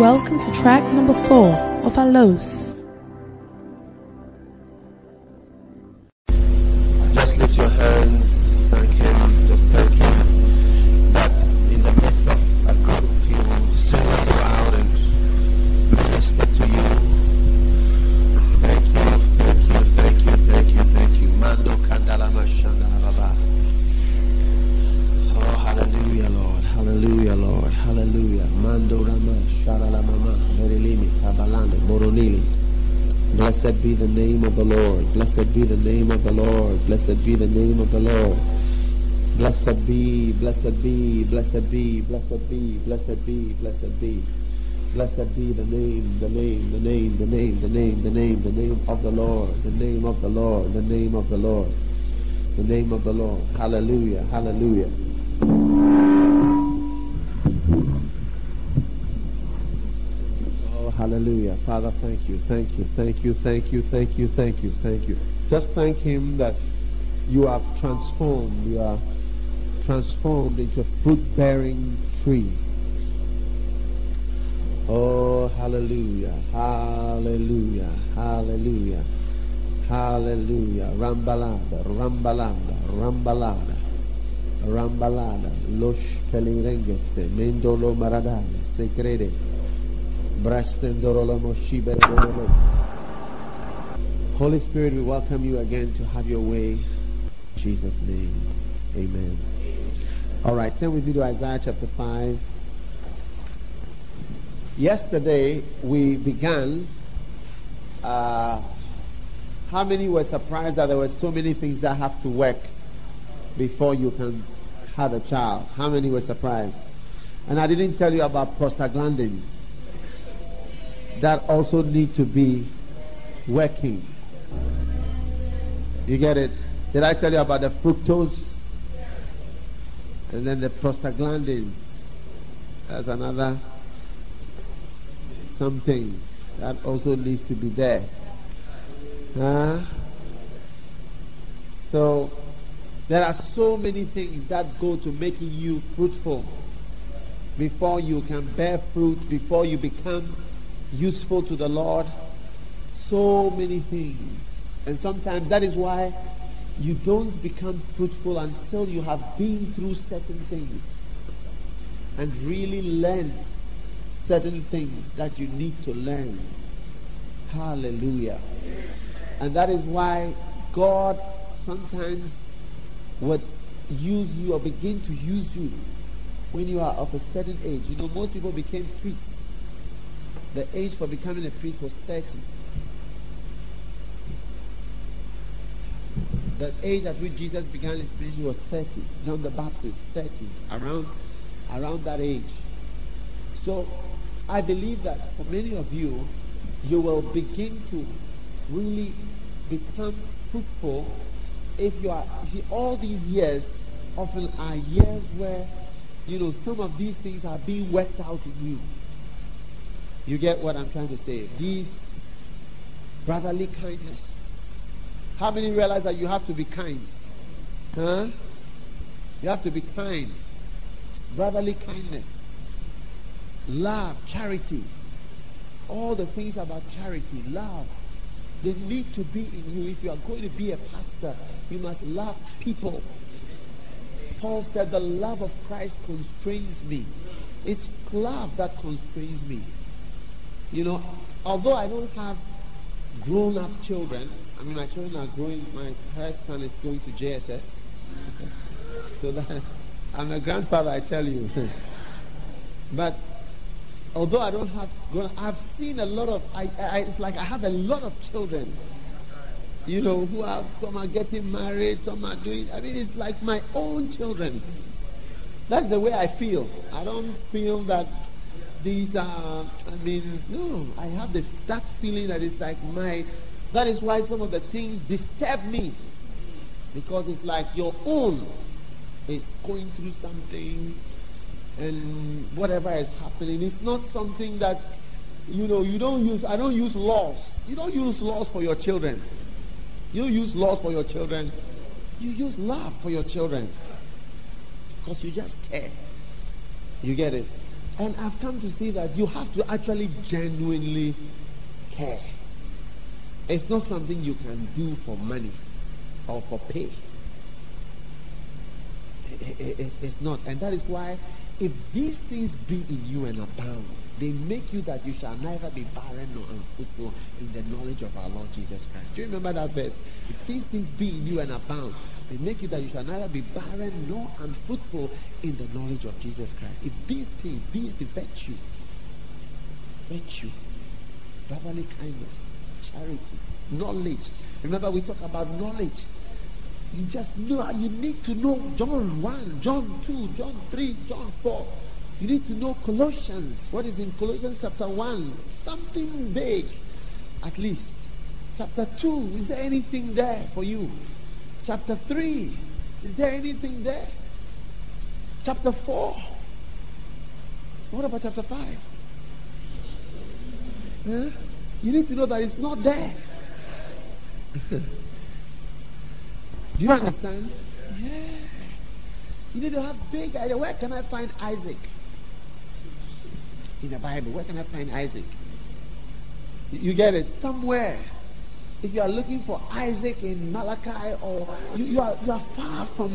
Welcome to track number four of. Just Blessed be the name of the Lord. Blessed be the name of the Lord. Blessed be, blessed be, blessed be, blessed be, blessed be, blessed be. Blessed be the name, the name, the name, the name, the name, the name, the name of the Lord, the name of the Lord, the name of the Lord, the name of the Lord. Hallelujah, hallelujah. Oh, hallelujah. Father, thank you, thank you, thank you, thank you, thank you, thank you, thank you. Just thank Him that you have transformed, you are transformed into a fruit bearing tree. Oh, hallelujah, hallelujah, hallelujah, hallelujah. Rambalada, rambalada, rambalada, rambalada, los pelirengeste, mendolo maradale, se crede. Holy Spirit, we welcome you again to have your way. In Jesus' name, amen. All right, turn with me to Isaiah chapter 5. Yesterday, we began. Uh, how many were surprised that there were so many things that have to work before you can have a child? How many were surprised? And I didn't tell you about prostaglandins that also need to be working. You get it? Did I tell you about the fructose and then the prostaglandins? That's another something that also needs to be there. Huh? So there are so many things that go to making you fruitful before you can bear fruit, before you become useful to the Lord. So many things. And sometimes that is why you don't become fruitful until you have been through certain things and really learned certain things that you need to learn. Hallelujah. And that is why God sometimes would use you or begin to use you when you are of a certain age. You know, most people became priests the age for becoming a priest was 30. The age at which Jesus began his ministry was 30. John the Baptist, 30. Around, around that age. So I believe that for many of you, you will begin to really become fruitful if you are, you see, all these years often are years where, you know, some of these things are being worked out in you. You get what I'm trying to say? These brotherly kindness. How many realize that you have to be kind? Huh? You have to be kind. Brotherly kindness. Love, charity. All the things about charity, love. They need to be in you. If you are going to be a pastor, you must love people. Paul said, The love of Christ constrains me. It's love that constrains me. You know, although I don't have grown up children, I mean, my children are growing. My first son is going to JSS. so that I'm a grandfather, I tell you. but although I don't have I've seen a lot of, I, I, it's like I have a lot of children. You know, who are, some are getting married, some are doing, I mean, it's like my own children. That's the way I feel. I don't feel that these are, I mean, no, I have the, that feeling that it's like my, that is why some of the things disturb me. Because it's like your own is going through something and whatever is happening. It's not something that, you know, you don't use, I don't use laws. You don't use laws for your children. You use laws for your children. You use love for your children. Because you just care. You get it? And I've come to see that you have to actually genuinely care. It's not something you can do for money or for pay. It's not. And that is why, if these things be in you and abound, they make you that you shall neither be barren nor unfruitful in the knowledge of our Lord Jesus Christ. Do you remember that verse? If these things be in you and abound, they make you that you shall neither be barren nor unfruitful in the knowledge of Jesus Christ. If these things, these the virtue, virtue, brotherly kindness, charity, knowledge. Remember, we talk about knowledge. You just know, you need to know John 1, John 2, John 3, John 4. You need to know Colossians. What is in Colossians chapter 1? Something vague, at least. Chapter 2, is there anything there for you? Chapter 3, is there anything there? Chapter 4. What about chapter 5? Huh? You need to know that it's not there. Do you understand? Yeah. You need to have big idea. Where can I find Isaac? In the Bible, where can I find Isaac? You get it? Somewhere. If you are looking for Isaac in Malachi or you, you, are, you are far from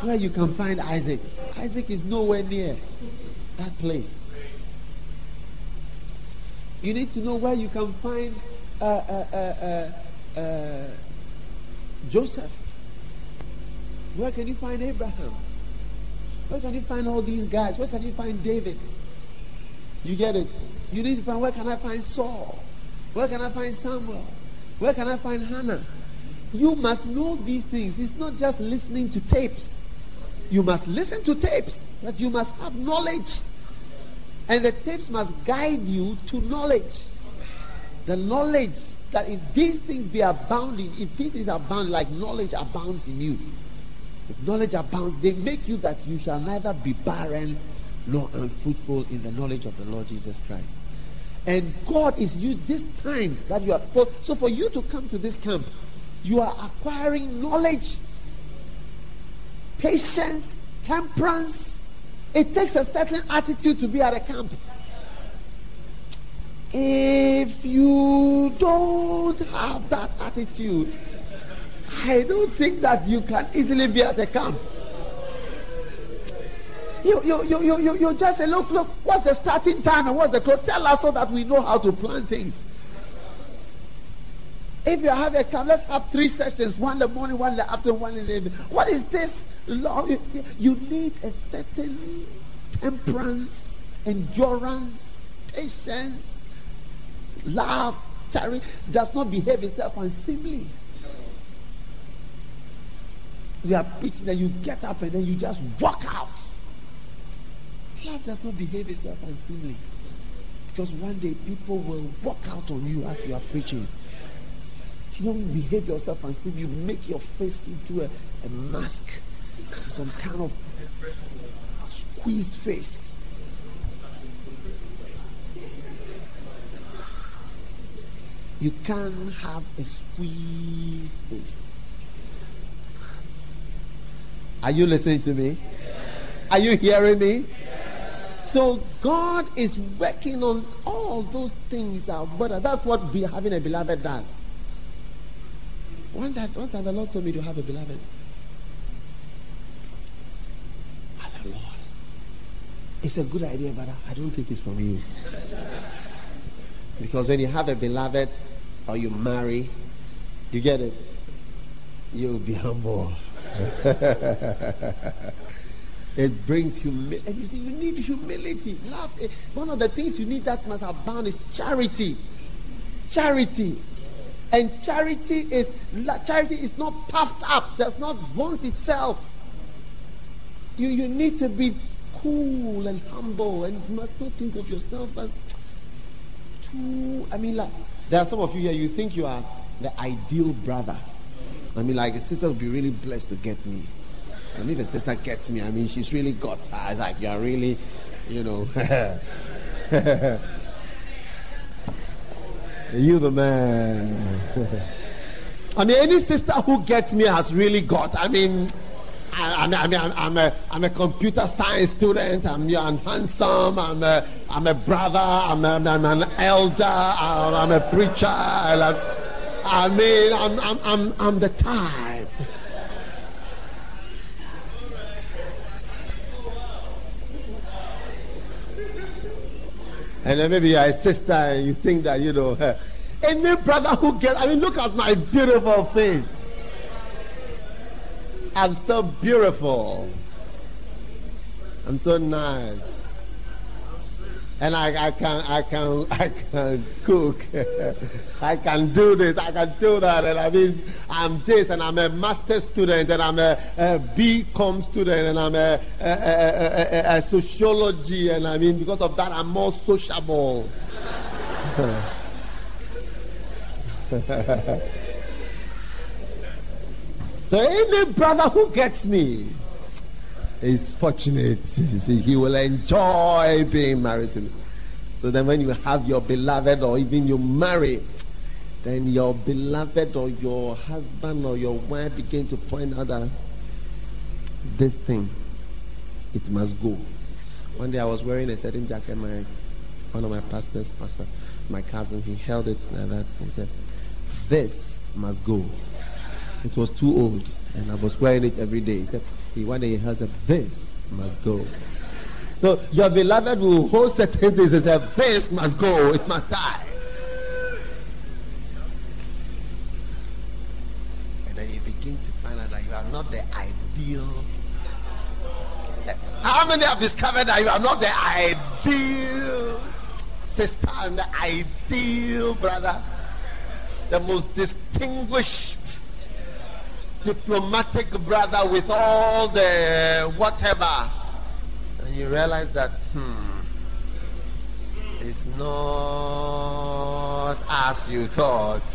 where you can find Isaac. Isaac is nowhere near that place. You need to know where you can find uh, uh, uh, uh, uh Joseph. Where can you find Abraham? Where can you find all these guys? Where can you find David? You get it? You need to find where can I find Saul? Where can I find Samuel? Where can I find Hannah? You must know these things. It's not just listening to tapes. You must listen to tapes, but you must have knowledge. And the tapes must guide you to knowledge. The knowledge that if these things be abounding, if these things abound like knowledge abounds in you, if knowledge abounds, they make you that you shall neither be barren nor unfruitful in the knowledge of the Lord Jesus Christ. And God is you this time that you are for, so for you to come to this camp, you are acquiring knowledge, patience, temperance. It takes a certain attitude to be at a camp. If you don't have that attitude, I don't think that you can easily be at a camp. You, you, you, you, you, you just say, look, look, what's the starting time and what's the close? Tell us so that we know how to plan things. If you have a camp, let's have three sessions one in the morning, one in the afternoon, one in the evening. What is this long? You, need a certain temperance, endurance, patience, love, charity. Does not behave itself unseemly. We are preaching that you get up and then you just walk out. Love does not behave itself unseemly. Because one day people will walk out on you as you are preaching. You don't behave yourself unseemly. You make your face into a, a mask, some kind of squeezed face. You can't have a squeezed face. Are you listening to me? Are you hearing me? So God is working on all those things out, but that's what having a beloved does. One time, one time the Lord told me to have a beloved. I said, Lord, it's a good idea, but I don't think it's from you. Because when you have a beloved or you marry, you get it, you'll be humble. It brings humility. And you see, you need humility. Love. Eh, one of the things you need that must abound is charity. Charity. And charity is charity is not puffed up, does not vaunt itself. You you need to be cool and humble, and you must not think of yourself as too. I mean, like there are some of you here. You think you are the ideal brother. I mean, like a sister would be really blessed to get me. And if a sister gets me, I mean, she's really got her. It's like, you're really, you know. you the man. I mean, any sister who gets me has really got. I mean, I, I mean, I'm, I'm, a, I'm a computer science student. I'm, I'm handsome. I'm a, I'm a brother. I'm, a, I'm an elder. I'm, I'm a preacher. I, love, I mean, I'm, I'm, I'm, I'm the type. And then maybe you're a sister and you think that, you know, any brother who gets, I mean, look at my beautiful face. I'm so beautiful. I'm so nice. And I, I can I can I can cook. I can do this, I can do that. And I mean I'm this and I'm a master student and I'm a, a BCom student and I'm a, a, a, a, sociology and I mean because of that I'm more sociable. So any brother who gets me is fortunate. He will enjoy being married to me. So then when you have your beloved or even you marry, then your beloved or your husband or your wife begin to point out that this thing, it must go. One day I was wearing a certain jacket, my one of my pastors, pastor, my cousin, he held it like that. He said, This must go. It was too old, and I was wearing it every day. He said, he one day he a this must go. So your beloved will hold certain things and say, this must go, it must die. And then you begin to find out that you are not the ideal. How many have discovered that you are not the ideal sister and the ideal brother? The most distinguished diplomatic brother with all the whatever, and you realize that, hmm, it's not as you thought.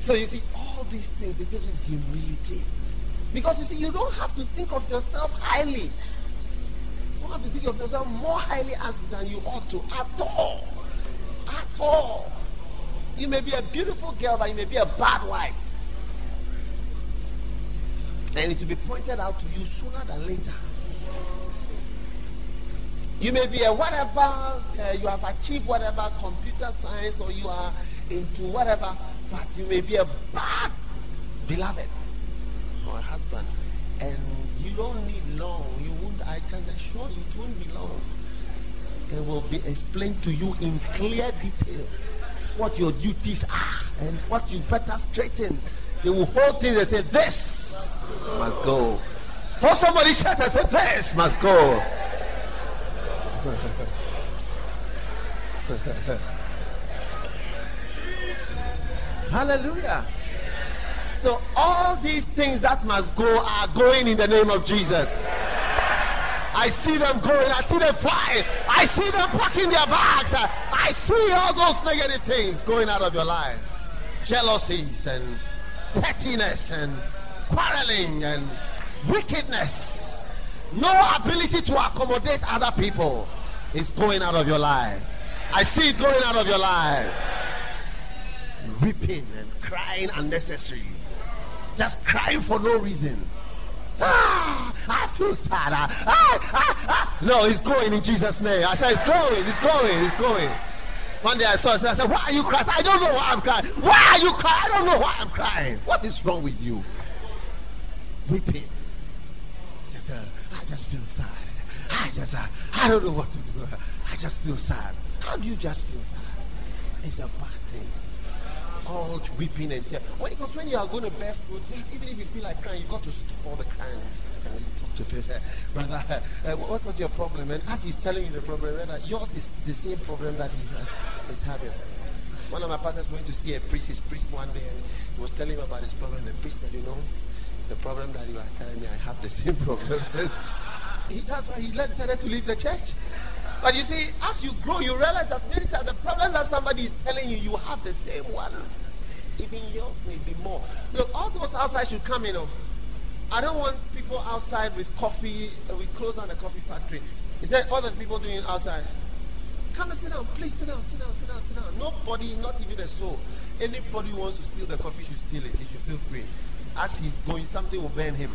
so you see, all these things, they just humility. Because you see, you don't have to think of yourself highly have to think of yourself more highly as than you ought to at all. At all. You may be a beautiful girl, but you may be a bad wife. And it will be pointed out to you sooner than later. You may be a whatever, uh, you have achieved whatever, computer science, or you are into whatever, but you may be a bad beloved or husband. And you don't need long. You I can assure you it won't be long. It will be explained to you in clear detail what your duties are and what you better straighten. They will hold things and say, This must go. Hold somebody shout and say, This must go. Hallelujah. So all these things that must go are going in the name of Jesus. I see them going. I see them flying. I see them packing their bags. I see all those negative things going out of your life. Jealousies and pettiness and quarreling and wickedness. No ability to accommodate other people is going out of your life. I see it going out of your life. Weeping and crying unnecessarily. Just crying for no reason. Ah, I feel sad. Ah, ah, ah. No, it's going in Jesus' name. I said, it's going, it's going, it's going. One day I saw it, I said, Why are you crying? I don't know why I'm crying. Why are you crying? I don't know why I'm crying. What is wrong with you? Weeping. Just, uh, I just feel sad. I just, uh, I don't know what to do. I just feel sad. How do you just feel sad? It's a bad thing all weeping and tears. When, because when you are going to bear fruit, even if you feel like crying, you got to stop all the crying to person, brother, uh, what was your problem? And as he's telling you the problem, brother, yours is the same problem that he's, uh, he's having. One of my pastors went to see a priest, his priest one day, and he was telling him about his problem. The priest said, you know, the problem that you are telling me, I have the same problem. he, that's why he decided to leave the church. But you see, as you grow, you realize that many times the problem that somebody is telling you, you have the same one. Even yours may be more. Look, all those outside should come in. I don't want people outside with coffee. Uh, we close down the coffee factory. Is all that people doing outside? Come and sit down. Please sit down, sit down, sit down, sit down. Nobody, not even a soul. Anybody wants to steal the coffee should steal it. He should feel free. As he's going, something will burn him.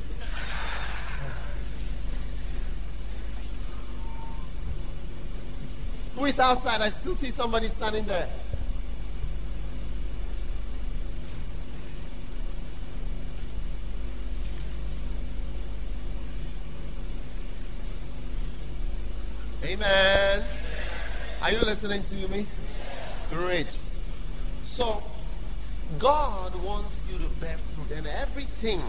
Who is outside? I still see somebody standing there. Amen. Are you listening to me? Great. So, God wants you to bear fruit, and everything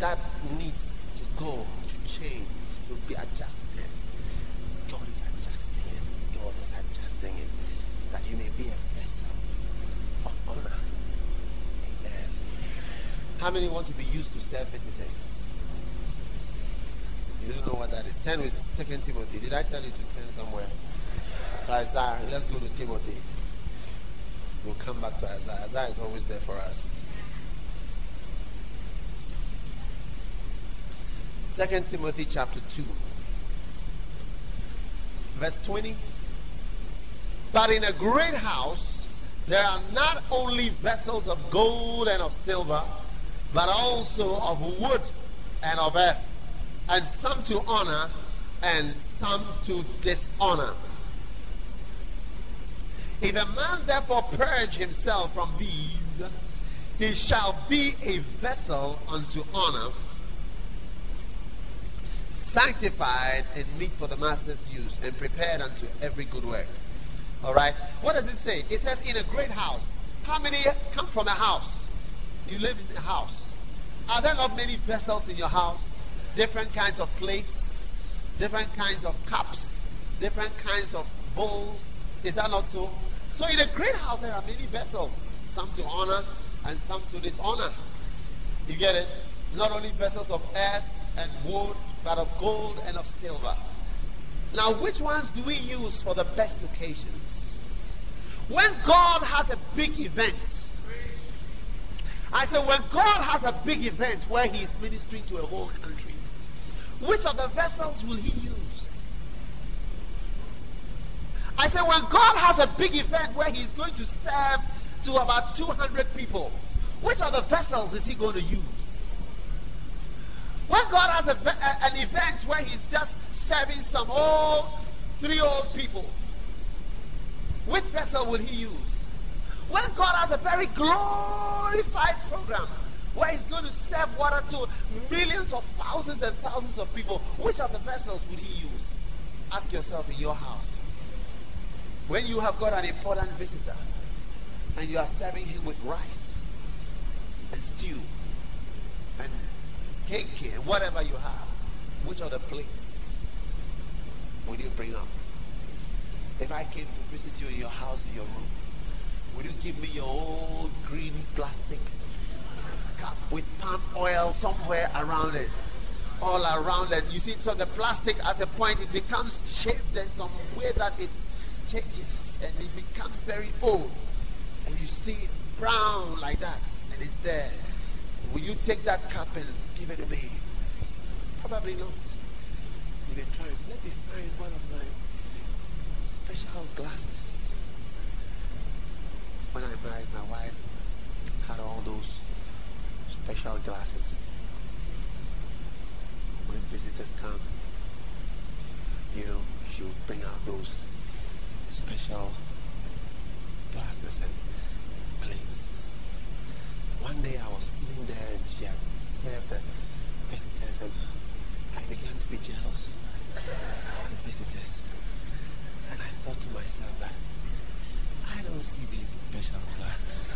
that needs to go, to change, to be adjusted, God is adjusting it. God is adjusting it that you may be a vessel of honor. Amen. How many want to be used to serve visitors? You don't know what that is. Ten with Second Timothy. Did I tell you to turn somewhere? To Isaiah. Let's go to Timothy. We'll come back to Isaiah. Isaiah is always there for us. Second Timothy chapter 2. Verse 20. But in a great house there are not only vessels of gold and of silver, but also of wood and of earth and some to honor and some to dishonor. If a man therefore purge himself from these, he shall be a vessel unto honor, sanctified and meet for the master's use, and prepared unto every good work. All right? What does it say? It says, in a great house. How many come from a house? You live in a house. Are there not many vessels in your house? Different kinds of plates, different kinds of cups, different kinds of bowls. Is that not so? So in a great house, there are many vessels, some to honor and some to dishonor. You get it? Not only vessels of earth and wood, but of gold and of silver. Now, which ones do we use for the best occasions? When God has a big event, I said, when God has a big event where He is ministering to a whole country, which of the vessels will he use? I said, when God has a big event where he's going to serve to about 200 people, which of the vessels is he going to use? When God has a, a, an event where he's just serving some old, three old people, which vessel will he use? When God has a very glorified program, where he's going to serve water to millions of thousands and thousands of people, which of the vessels would he use? Ask yourself in your house. When you have got an important visitor and you are serving him with rice and stew and cake and whatever you have, which of the plates would you bring up? If I came to visit you in your house, in your room, would you give me your old green plastic with palm oil somewhere around it. All around it. You see, so the plastic at a point it becomes shaped. in some way that it changes and it becomes very old. And you see it brown like that, and it's there. Will you take that cup and give it me? Probably not. If it tries, let me find one of my special glasses. When I married my wife, had all those special glasses. When visitors come, you know, she will bring out those special glasses and plates. One day I was sitting there and she had served the visitors and I began to be jealous of the visitors. And I thought to myself that I don't see these special glasses.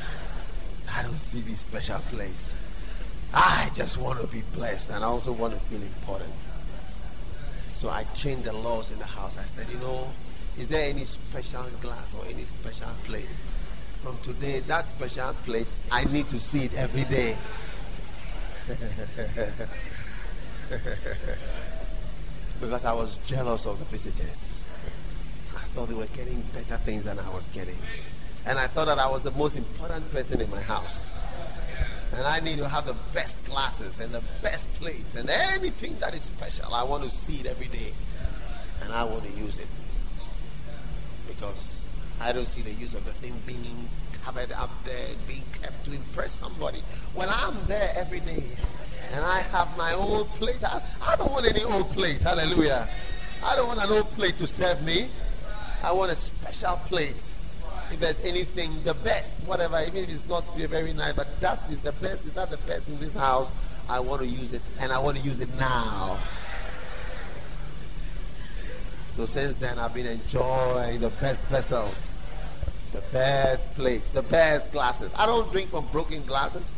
I don't see these special plates. I just want to be blessed and I also want to feel important. So I changed the laws in the house. I said, you know, is there any special glass or any special plate? From today, that special plate, I need to see it every day. because I was jealous of the visitors. I thought they were getting better things than I was getting. And I thought that I was the most important person in my house. And I need to have the best glasses and the best plates and anything that is special. I want to see it every day. And I want to use it. because I don't see the use of the thing being covered up there, being kept to impress somebody. Well, I'm there every day and I have my own plate, I, I don't want any old plate. Hallelujah. I don't want an old plate to serve me. I want a special plate. If there's anything, the best, whatever, even if it's not very nice, but that is the best, is that the best in this house? I want to use it, and I want to use it now. So since then, I've been enjoying the best vessels, the best plates, the best glasses. I don't drink from broken glasses.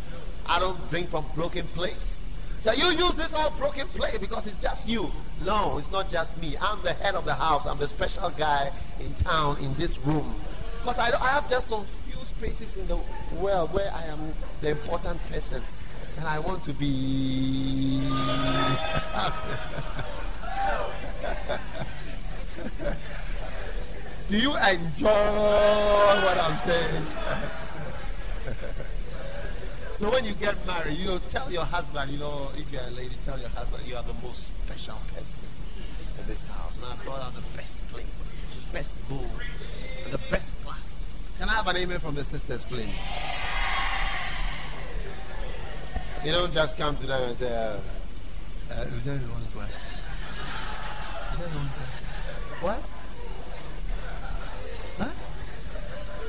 I don't drink from broken plates. So you use this all broken plate because it's just you. No, it's not just me. I'm the head of the house. I'm the special guy in town in this room. Because I, I have just some few spaces in the world where I am the important person. And I want to be. Do you enjoy what I'm saying? so when you get married, you know, tell your husband, you know, if you're a lady, tell your husband you are the most special person in this house. And I brought out the best plates, best bowl, the best. Can I have an amen from the sisters, please? You don't just come to them and say, uh, uh, you want that you want to What? Huh?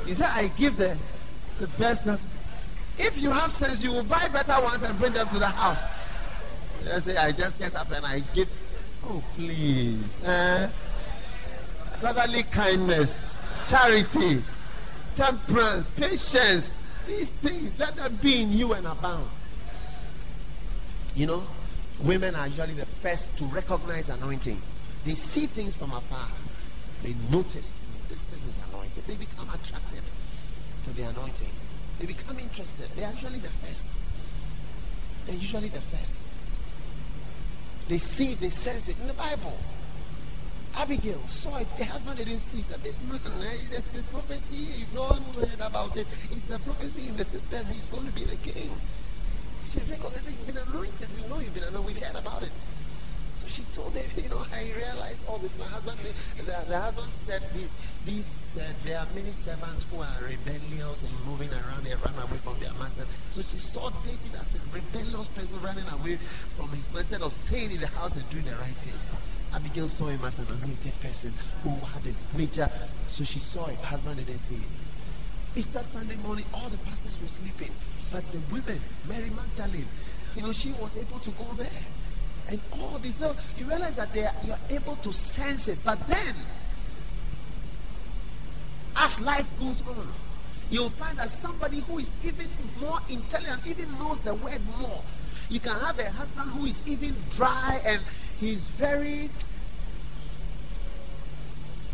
He said, I give the, the best. If you have sense, you will buy better ones and bring them to the house. I say, I just get up and I give. Oh, please. Eh? Brotherly kindness, charity, temperance, patience. These things, let them be in you and abound. You know, women are usually the first to recognize anointing. They see things from afar. They notice this person is anointed. They become attracted to the anointing. They become interested. They are usually the first. They're usually the first. They see, they sense it in the Bible. Abigail saw it. The husband didn't see it. This man, is a prophecy. You've not heard about it. It's a prophecy in the system. He's going to be the king. She recognized you've been anointed. We know you've been anointed. We've heard about it. So she told them, you know, I realized all this. My husband, the, the husband said this. These, uh, there are many servants who are rebellious and moving around. They run away from their master. So she saw David as a rebellious person running away from his master, instead of staying in the house and doing the right thing. Abigail saw him as an anointed person who had a major. So she saw it. Husband didn't see it. Easter Sunday morning, all the pastors were sleeping. But the women, Mary Magdalene, you know, she was able to go there. And all this. So you realize that they are, you're able to sense it. But then, as life goes on, you'll find that somebody who is even more intelligent, even knows the word more. You can have a husband who is even dry and he's very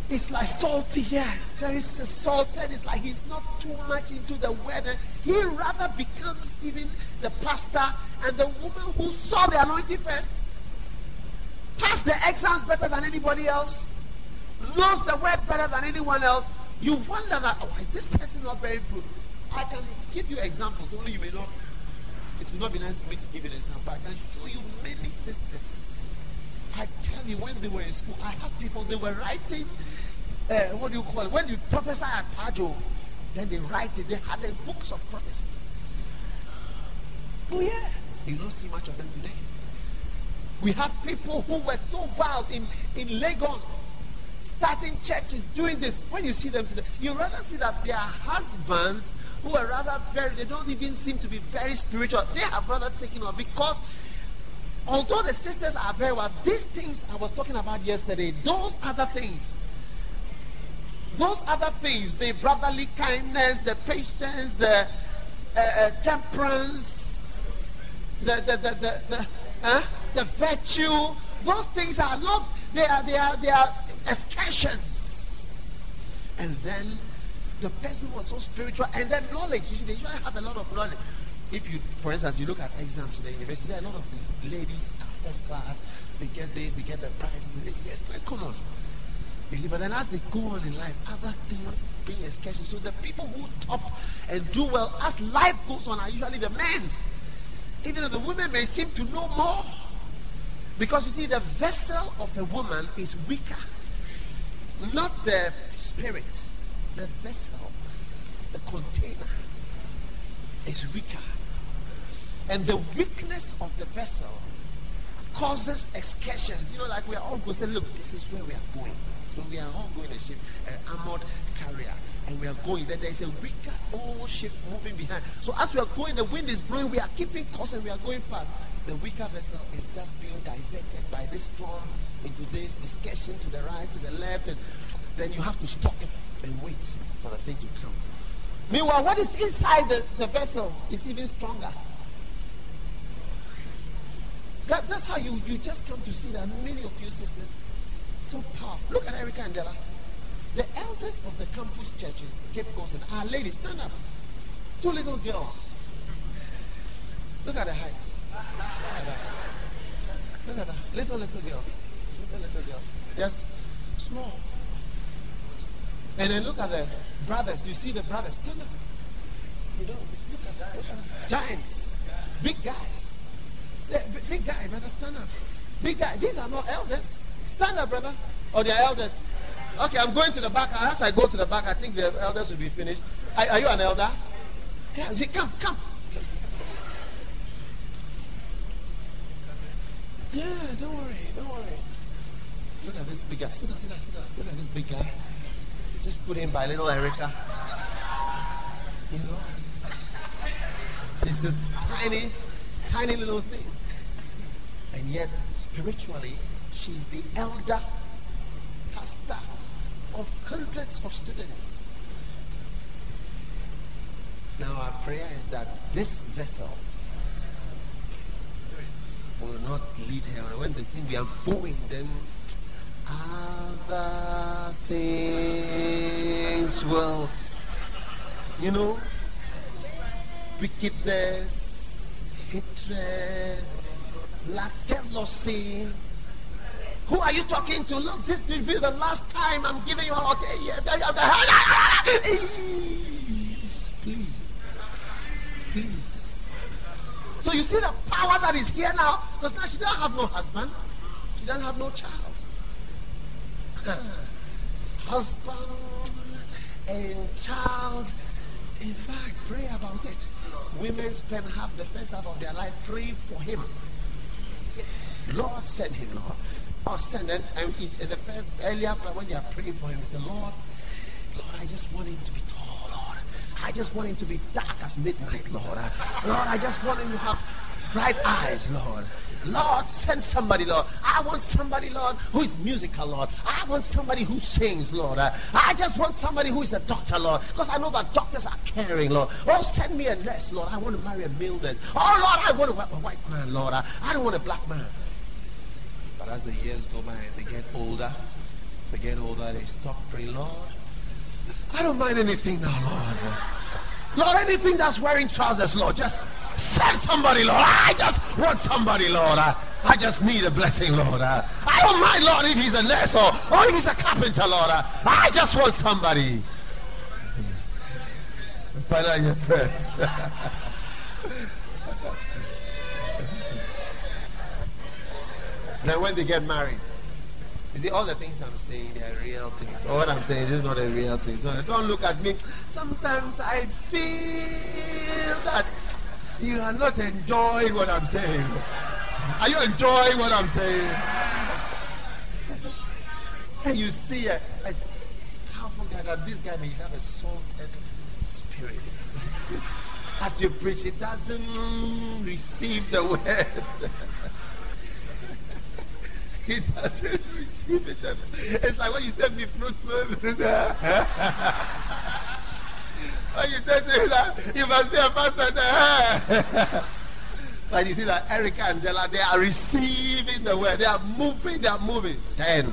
it's like salty here. There is salted. It's like he's not too much into the weather. He rather becomes even the pastor and the woman who saw the anointing first, passed the exams better than anybody else, knows the word better than anyone else. You wonder that, oh, is this person not very good? I can give you examples, only you may not. It will not be nice for me to give an example. I can show you many sisters. I tell you, when they were in school, I have people, they were writing uh, what do you call it? When you prophesy at Pajo, then they write it. They had the books of prophecy. Oh yeah, you don't see much of them today. We have people who were so wild in in Legon, starting churches, doing this. When you see them today, you rather see that their husbands who are rather very, they don't even seem to be very spiritual. They have rather taken off because although the sisters are very well, these things I was talking about yesterday, those other things those other things, the brotherly kindness, the patience, the uh, uh, temperance, the the the the, the, uh, the virtue, those things are not they are they are they are excursions. And then the person was so spiritual, and then knowledge. You see, they usually have a lot of knowledge. If you, for instance, you look at exams in the university, a lot of the ladies are first class. They get this, they get the prizes. It's, it's quite common. You see, but then as they go on in life, other things bring escalation. So the people who top and do well as life goes on are usually the men. Even though the women may seem to know more. Because you see, the vessel of a woman is weaker. Not the spirit, the vessel, the container is weaker. And the weakness of the vessel causes excursions. You know, like we are all going to say, look, this is where we are going. So we are all going a ship, an armored carrier, and we are going. Then there is a weaker old ship moving behind. So as we are going, the wind is blowing, we are keeping course and we are going fast. The weaker vessel is just being diverted by this storm into this excursion to the right, to the left, and then you have to stop and wait for the thing to come. Meanwhile, what is inside the, the vessel is even stronger. That, that's how you, you just come to see that many of you sisters so powerful. Look at Erica and Della. The elders of the campus churches, Cape Coast and Our Lady, stand up. Two little girls. Look at the height. Look at that. Look at that. Little, little girls. Little, little girls. Just small. And then look at the brothers. You see the brothers. Stand up. You know, look at that. Look at that. Giants. Big guys. Big guy, brother, stand up. Big guy. These are not elders. Stand up, brother. Or they are elders. Okay, I'm going to the back. As I go to the back, I think the elders will be finished. Are, are you an elder? Yeah, see, come, come. come. Yeah, don't worry, don't worry. Look at this big guy. Sit down, sit down, sit down. Look at this big guy. Just put in by little Erica. You know? She's this tiny, tiny little thing. And yet, spiritually, she's the elder pastor of hundreds of students. Now, our prayer is that this vessel will not lead her. When the thing we are going, then other things will, you know, wickedness, hatred, lack, jealousy. Who are you talking to? Look, this will be the last time I'm giving you all. Okay, please, please. So you see the power that is here now, because now she doesn't have no husband, she doesn't have no child. Husband and child. In fact, pray about it. Women spend half the first half of their life praying for him. Lord, send him, Lord. Lord, send him. And in the first earlier when you are praying for him, said, Lord, Lord, I just want him to be tall, Lord. I just want him to be dark as midnight, Lord. Lord, I just want him to have bright eyes, Lord. Lord, send somebody, Lord. I want somebody, Lord, who is musical, Lord. I want somebody who sings, Lord. I just want somebody who is a doctor, Lord, because I know that doctors are caring, Lord. Oh, send me a nurse, Lord. I want to marry a male nurse. Oh, Lord, I want a white man, Lord. I don't want a black man. But as the years go by and they get older, they get older, they stop praying, Lord. I don't mind anything now, Lord. Lord, anything that's wearing trousers, Lord, just Send somebody, Lord. I just want somebody, Lord. I, I just need a blessing, Lord. I, I don't mind, Lord, if he's a nurse or, or if he's a carpenter, Lord. I, I just want somebody. Final your prayers. then when they get married, you see, all the things I'm saying, they are real things. All what I'm saying is not a real thing. So don't look at me. Sometimes I feel that you are not enjoying what I'm saying. Are you enjoying what I'm saying? And you see a, a powerful guy that this guy may have a salted spirit. As you preach, it doesn't receive the word. it doesn't receive it. It's like when you send me fruit. When you to that, you must be a pastor. Say, but you see that Erica and Della, they are receiving the word. They are moving, they are moving. Then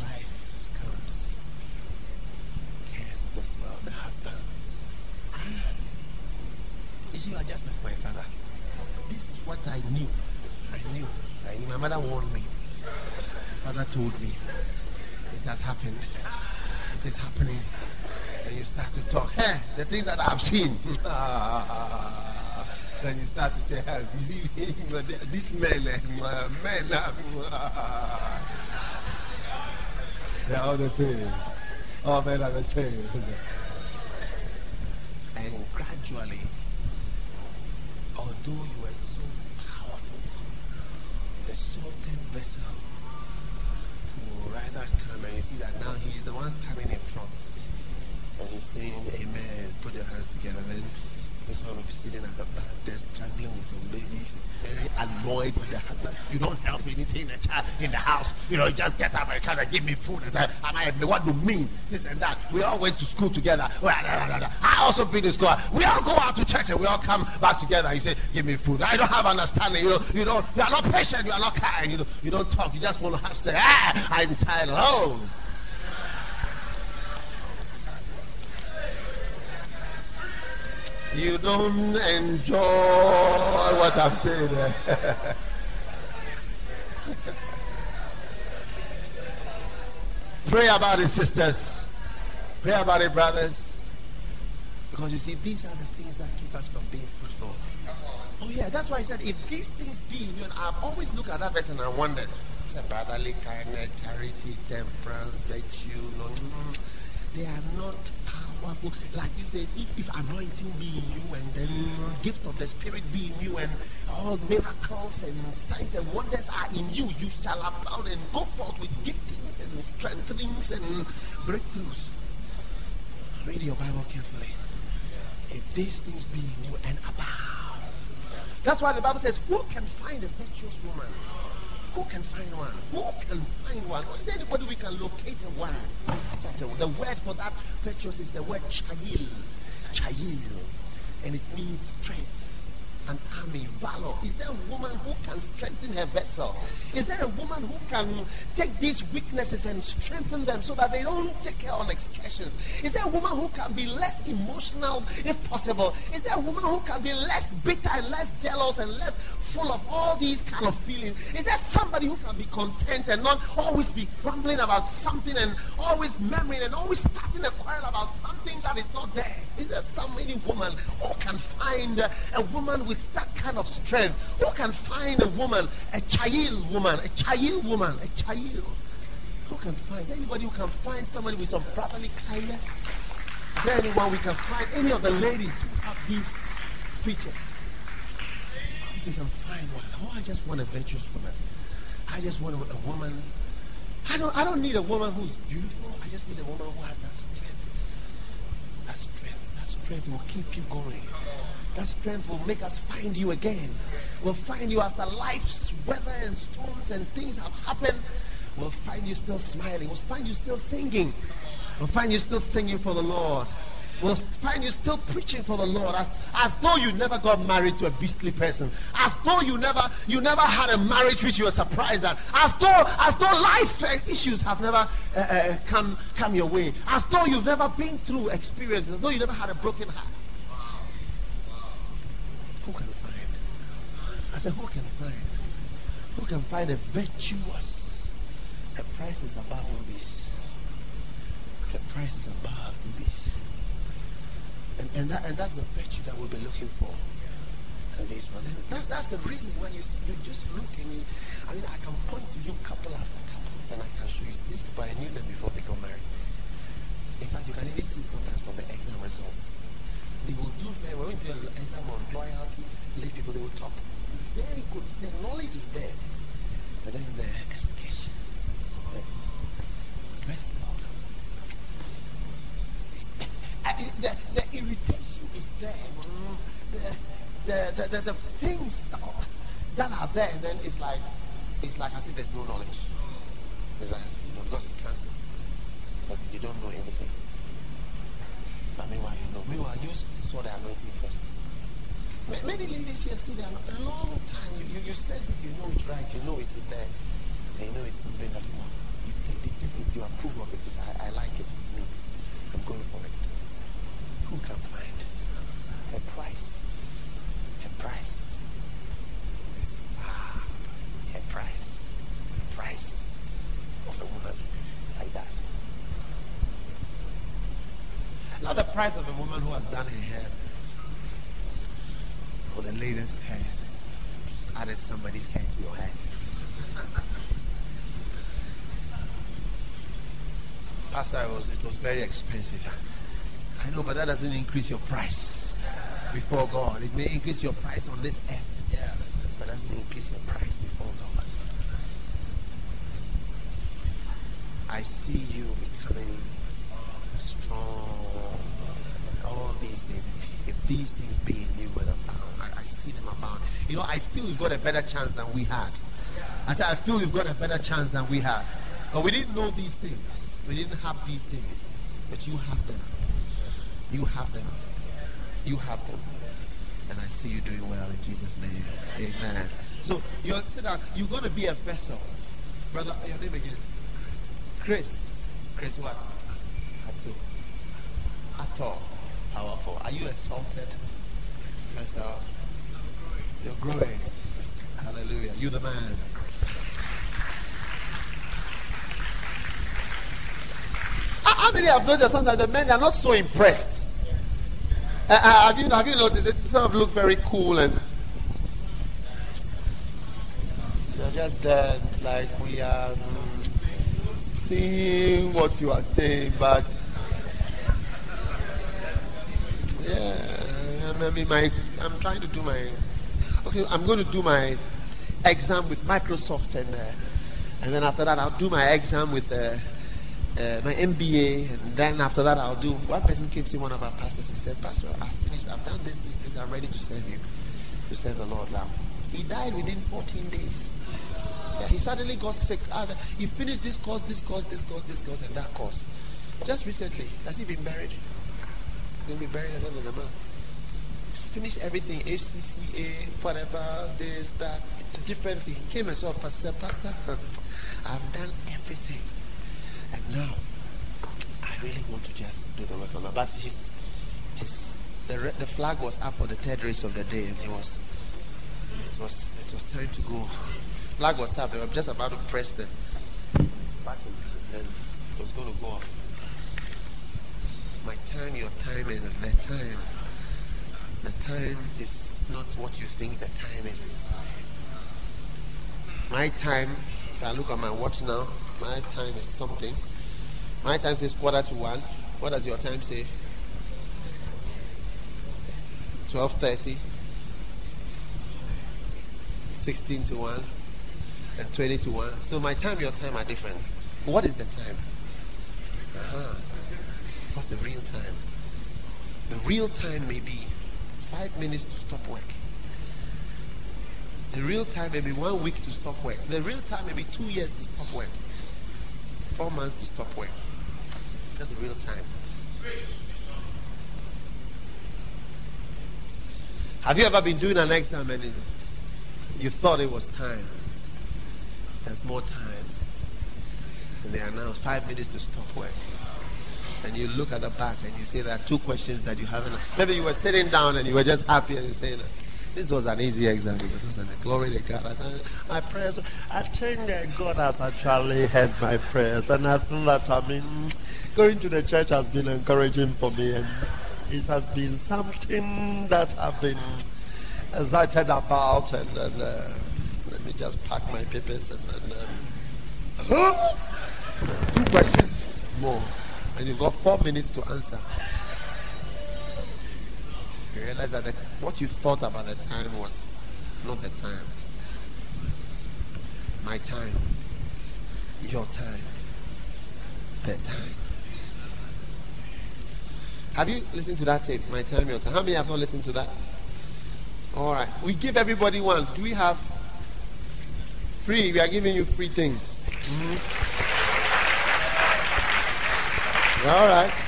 life comes. Cares this world, the husband. Ah. You see, you are just like my father. This is what I knew. I knew. I knew. My mother warned me. My father told me. It has happened it is happening. And you start to talk, hey, the things that I've seen. then you start to say, hey, you see, this man, eh, man, uh, They're all the same. All men are the same. And gradually, although you were so powerful, the salted vessel will rather come and you see that now he is the one standing in front. And he's saying, Amen. Put your hands together. Then this one will be sitting at the back there struggling with some babies, very annoyed with the husband. You don't help anything in the child in the house. You know, just get up and come and give me food. And say, Am I what do you mean? This and that. We all went to school together. I also been in school. We all go out to church and we all come back together. You say, Give me food. I don't have understanding. You know, you know, you are not patient, you are not kind, you know, you don't talk, you just want to have to say, ah, I'm tired. Oh. You don't enjoy what I'm saying. Pray about it, sisters. Pray about it, brothers. Because you see, these are the things that keep us from being fruitful. Oh, yeah, that's why I said, if these things be in you, and I've always looked at that verse and I wondered, I said, brotherly kindness, charity, temperance, virtue, no, they are not powerful. Like you said, if, if anointing be in you and then gift of the Spirit be in you and all miracles and signs and wonders are in you, you shall abound and go forth with giftings and strengthenings and breakthroughs. Read your Bible carefully. If these things be in you and abound. That's why the Bible says, Who can find a virtuous woman? Who can find one? Who can find one? Is there anybody we can locate one? Such a the word for that virtuous is the word chayil. Chayil. And it means strength an army, valor? Is there a woman who can strengthen her vessel? Is there a woman who can take these weaknesses and strengthen them so that they don't take her on excursions? Is there a woman who can be less emotional if possible? Is there a woman who can be less bitter and less jealous and less full of all these kind of feelings? Is there somebody who can be content and not always be grumbling about something and always murmuring and always starting a quarrel about something that is not there? Is there somebody woman who can find a woman with that kind of strength? Who can find a woman, a chayil woman, a chayil woman, a chayil? Who can find? Is anybody who can find somebody with some brotherly kindness? Is there anyone we can find? Any of the ladies who have these features? You can find one. Oh, I just want a virtuous woman. I just want a, a woman. I don't. I don't need a woman who's beautiful. I just need a woman who has that strength. That strength. That strength will keep you going. That strength will make us find you again. We'll find you after life's weather and storms and things have happened. We'll find you still smiling. We'll find you still singing. We'll find you still singing for the Lord. We'll find you still preaching for the Lord as, as though you never got married to a beastly person. As though you never you never had a marriage which you were surprised at. As though as though life uh, issues have never uh, uh, come come your way. As though you've never been through experiences. As though you never had a broken heart. Who can find? I said, who can find? Who can find a virtuous? Her price is above rubies. Her price is above rubies. And, and, that, and that's the virtue that we'll be looking for. And this was that's that's the reason why you you just look and you I mean I can point to you couple after couple and I can show you these people I knew them before they got married. In fact you can even see sometimes from the exam results they will do very well. When you do an exam on loyalty, lay people, they will talk very good. The knowledge is there. But then the executions, the dressing. The, the, the, the, things that are there, then it's like, it's like as if there's no knowledge. It's like, you know, because it's cancer. Because you don't know anything. But meanwhile, you know. Meanwhile, you saw the anointing first. Many ladies here see anointing. A long time, you, you, you sense it, you know it's right, you know it is there. And you know it's something that you want. You take it, you approve of it. I, I like it, it's me. I'm going for it. Who can find her price? Her price is far her price. The price of a woman like that. Not the price of a woman who has done her hair or the latest hair. Added somebody's hair to your hair. Pastor, it was, it was very expensive. I know, but that doesn't increase your price before God. It may increase your price on this earth, better chance than we had. I said, I feel you've got a better chance than we had. But we didn't know these things. We didn't have these things. But you have them. You have them. You have them. And I see you doing well in Jesus' name. Amen. So you're sit down. You're gonna be a vessel. Brother, your name again? Chris. Chris what? Ato. Ato. Powerful. Are you exalted? Vessel. You're growing. Hallelujah. You the man. How many have noticed sometimes the men are not so impressed? Uh, uh, have you have you noticed it? Some of look very cool and they're just there like we are seeing what you are saying, but yeah, I mean, my I'm trying to do my okay. I'm going to do my exam with Microsoft and uh, and then after that I'll do my exam with. Uh, uh, my MBA, and then after that, I'll do. One person came to one of our pastors. He said, Pastor, I've finished. I've done this, this, this. I'm ready to serve you, to serve the Lord now. He died within 14 days. Yeah, he suddenly got sick. He finished this course, this course, this course, this course, and that course. Just recently, has he been buried? He'll be buried at the end of the month. Finished everything, HCCA, whatever, this, that, different thing. He came and saw oh, Pastor, Pastor, I've done everything. And now, I really want to just do the work of God. But his, his, the, the flag was up for the third race of the day, and he was, it was, it was time to go. Flag was up. They were just about to press the button, and then it was going to go off. My time, your time, and the time. The time is not what you think the time is. My time, if I look at my watch now, my time is something. My time says quarter to one. What does your time say? 12.30, 16 to 1, and 20 to 1. So my time, your time are different. What is the time? Uh-huh. What's the real time? The real time may be five minutes to stop work. The real time may be one week to stop work. The real time may be two years to stop work four months to stop work. That's the real time. Have you ever been doing an exam and you thought it was time? There's more time. And they announced five minutes to stop work. And you look at the back and you say there are two questions that you haven't. Maybe you were sitting down and you were just happy and saying, this was an easy exam because it was an glory to God. my prayers, I think that God has actually heard my prayers, and I think that I mean, going to the church has been encouraging for me, and it has been something that I've been excited about. And, and uh, let me just pack my papers and, and um, two questions more, and you've got four minutes to answer you realize that the, what you thought about the time was not the time. My time, your time, the time. Have you listened to that tape? My time, your time. How many have not listened to that? All right. We give everybody one. Do we have free? We are giving you free things. Mm-hmm. All right.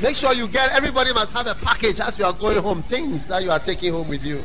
Make sure you get, everybody must have a package as you are going home, things that you are taking home with you.